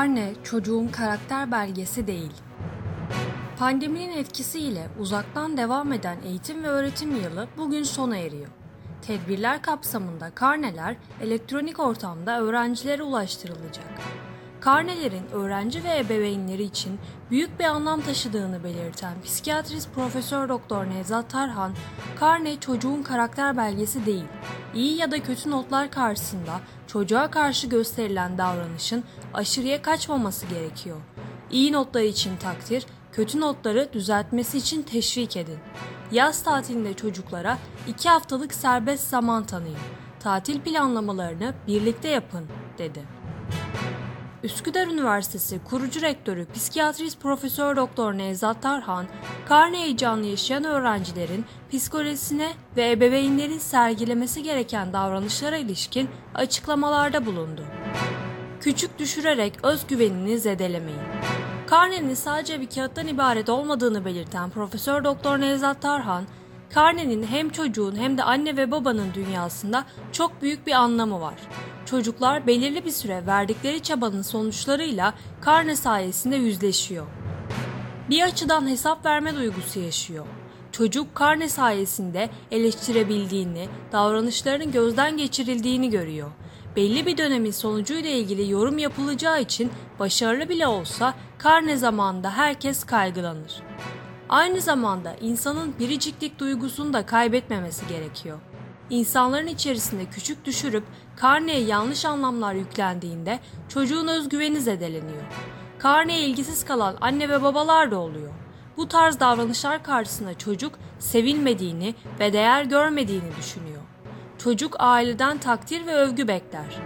Karne çocuğun karakter belgesi değil. Pandeminin etkisiyle uzaktan devam eden eğitim ve öğretim yılı bugün sona eriyor. Tedbirler kapsamında karneler elektronik ortamda öğrencilere ulaştırılacak. Karnelerin öğrenci ve ebeveynleri için büyük bir anlam taşıdığını belirten psikiyatrist Profesör Doktor Nevzat Tarhan, karne çocuğun karakter belgesi değil, iyi ya da kötü notlar karşısında çocuğa karşı gösterilen davranışın aşırıya kaçmaması gerekiyor. İyi notlar için takdir, kötü notları düzeltmesi için teşvik edin. Yaz tatilinde çocuklara iki haftalık serbest zaman tanıyın. Tatil planlamalarını birlikte yapın, dedi. Üsküdar Üniversitesi kurucu rektörü psikiyatrist Profesör Doktor Nevzat Tarhan, karne heyecanlı yaşayan öğrencilerin psikolojisine ve ebeveynlerin sergilemesi gereken davranışlara ilişkin açıklamalarda bulundu. Küçük düşürerek özgüvenini zedelemeyin. Karnenin sadece bir kağıttan ibaret olmadığını belirten Profesör Doktor Nevzat Tarhan, karnenin hem çocuğun hem de anne ve babanın dünyasında çok büyük bir anlamı var. Çocuklar belirli bir süre verdikleri çabanın sonuçlarıyla karne sayesinde yüzleşiyor. Bir açıdan hesap verme duygusu yaşıyor. Çocuk karne sayesinde eleştirebildiğini, davranışlarının gözden geçirildiğini görüyor. Belli bir dönemin sonucuyla ilgili yorum yapılacağı için başarılı bile olsa karne zamanında herkes kaygılanır. Aynı zamanda insanın biriciklik duygusunu da kaybetmemesi gerekiyor. İnsanların içerisinde küçük düşürüp karneye yanlış anlamlar yüklendiğinde çocuğun özgüveni zedeleniyor. Karneye ilgisiz kalan anne ve babalar da oluyor. Bu tarz davranışlar karşısında çocuk sevilmediğini ve değer görmediğini düşünüyor. Çocuk aileden takdir ve övgü bekler.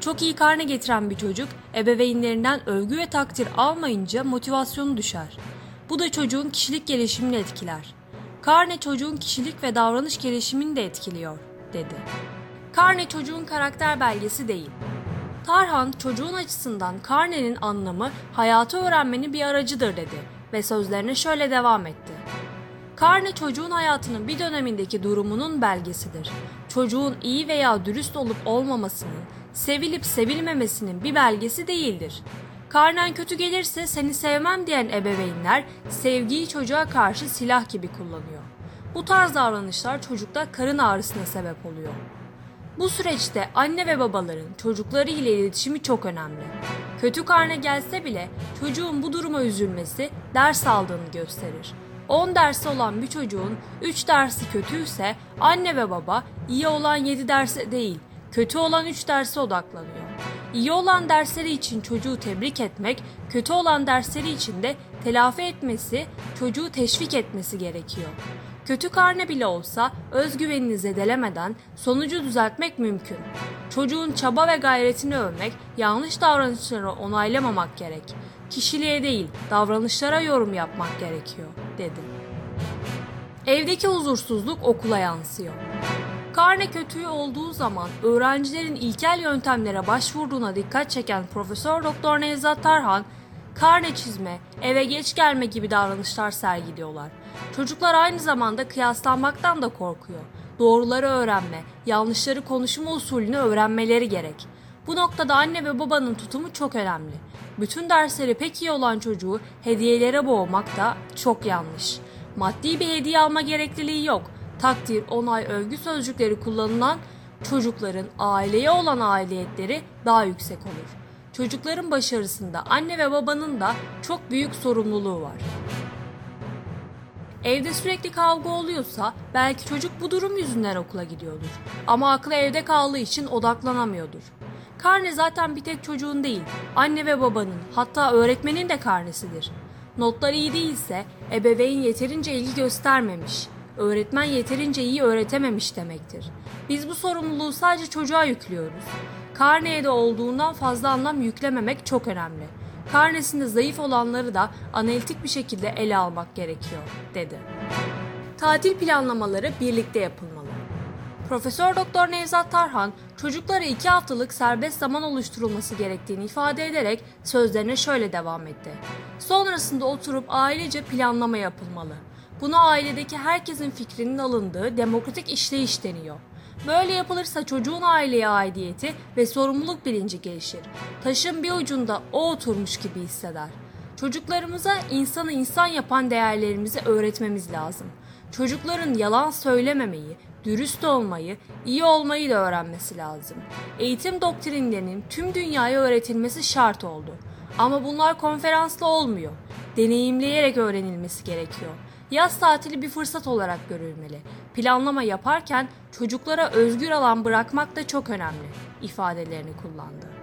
Çok iyi karne getiren bir çocuk ebeveynlerinden övgü ve takdir almayınca motivasyonu düşer. Bu da çocuğun kişilik gelişimini etkiler. Karne çocuğun kişilik ve davranış gelişimini de etkiliyor, dedi. Karne çocuğun karakter belgesi değil. Tarhan çocuğun açısından karnenin anlamı hayatı öğrenmenin bir aracıdır dedi ve sözlerine şöyle devam etti. Karne çocuğun hayatının bir dönemindeki durumunun belgesidir. Çocuğun iyi veya dürüst olup olmamasının, sevilip sevilmemesinin bir belgesi değildir. Karnen kötü gelirse seni sevmem diyen ebeveynler sevgiyi çocuğa karşı silah gibi kullanıyor. Bu tarz davranışlar çocukta karın ağrısına sebep oluyor. Bu süreçte anne ve babaların çocukları ile iletişimi çok önemli. Kötü karne gelse bile çocuğun bu duruma üzülmesi ders aldığını gösterir. 10 dersi olan bir çocuğun 3 dersi kötüyse anne ve baba iyi olan 7 derse değil, kötü olan 3 derse odaklanıyor. İyi olan dersleri için çocuğu tebrik etmek, kötü olan dersleri için de telafi etmesi, çocuğu teşvik etmesi gerekiyor. Kötü karne bile olsa özgüvenini zedelemeden sonucu düzeltmek mümkün. Çocuğun çaba ve gayretini övmek, yanlış davranışları onaylamamak gerek. Kişiliğe değil, davranışlara yorum yapmak gerekiyor, dedi. Evdeki huzursuzluk okula yansıyor. Karne kötüyü olduğu zaman öğrencilerin ilkel yöntemlere başvurduğuna dikkat çeken Profesör Doktor Nevzat Tarhan, karne çizme, eve geç gelme gibi davranışlar sergiliyorlar. Çocuklar aynı zamanda kıyaslanmaktan da korkuyor. Doğruları öğrenme, yanlışları konuşma usulünü öğrenmeleri gerek. Bu noktada anne ve babanın tutumu çok önemli. Bütün dersleri pek iyi olan çocuğu hediyelere boğmak da çok yanlış. Maddi bir hediye alma gerekliliği yok takdir, onay, övgü sözcükleri kullanılan çocukların aileye olan aidiyetleri daha yüksek olur. Çocukların başarısında anne ve babanın da çok büyük sorumluluğu var. Evde sürekli kavga oluyorsa belki çocuk bu durum yüzünden okula gidiyordur. Ama aklı evde kaldığı için odaklanamıyordur. Karne zaten bir tek çocuğun değil, anne ve babanın hatta öğretmenin de karnesidir. Notlar iyi değilse ebeveyn yeterince ilgi göstermemiş, öğretmen yeterince iyi öğretememiş demektir. Biz bu sorumluluğu sadece çocuğa yüklüyoruz. Karneye de olduğundan fazla anlam yüklememek çok önemli. Karnesinde zayıf olanları da analitik bir şekilde ele almak gerekiyor, dedi. Tatil planlamaları birlikte yapılmalı. Profesör Doktor Nevzat Tarhan, çocuklara iki haftalık serbest zaman oluşturulması gerektiğini ifade ederek sözlerine şöyle devam etti. Sonrasında oturup ailece planlama yapılmalı. Buna ailedeki herkesin fikrinin alındığı demokratik işleyiş deniyor. Böyle yapılırsa çocuğun aileye aidiyeti ve sorumluluk bilinci gelişir. Taşın bir ucunda o oturmuş gibi hisseder. Çocuklarımıza insanı insan yapan değerlerimizi öğretmemiz lazım. Çocukların yalan söylememeyi, dürüst olmayı, iyi olmayı da öğrenmesi lazım. Eğitim doktrinlerinin tüm dünyaya öğretilmesi şart oldu. Ama bunlar konferansla olmuyor. Deneyimleyerek öğrenilmesi gerekiyor. Yaz tatili bir fırsat olarak görülmeli. Planlama yaparken çocuklara özgür alan bırakmak da çok önemli ifadelerini kullandı.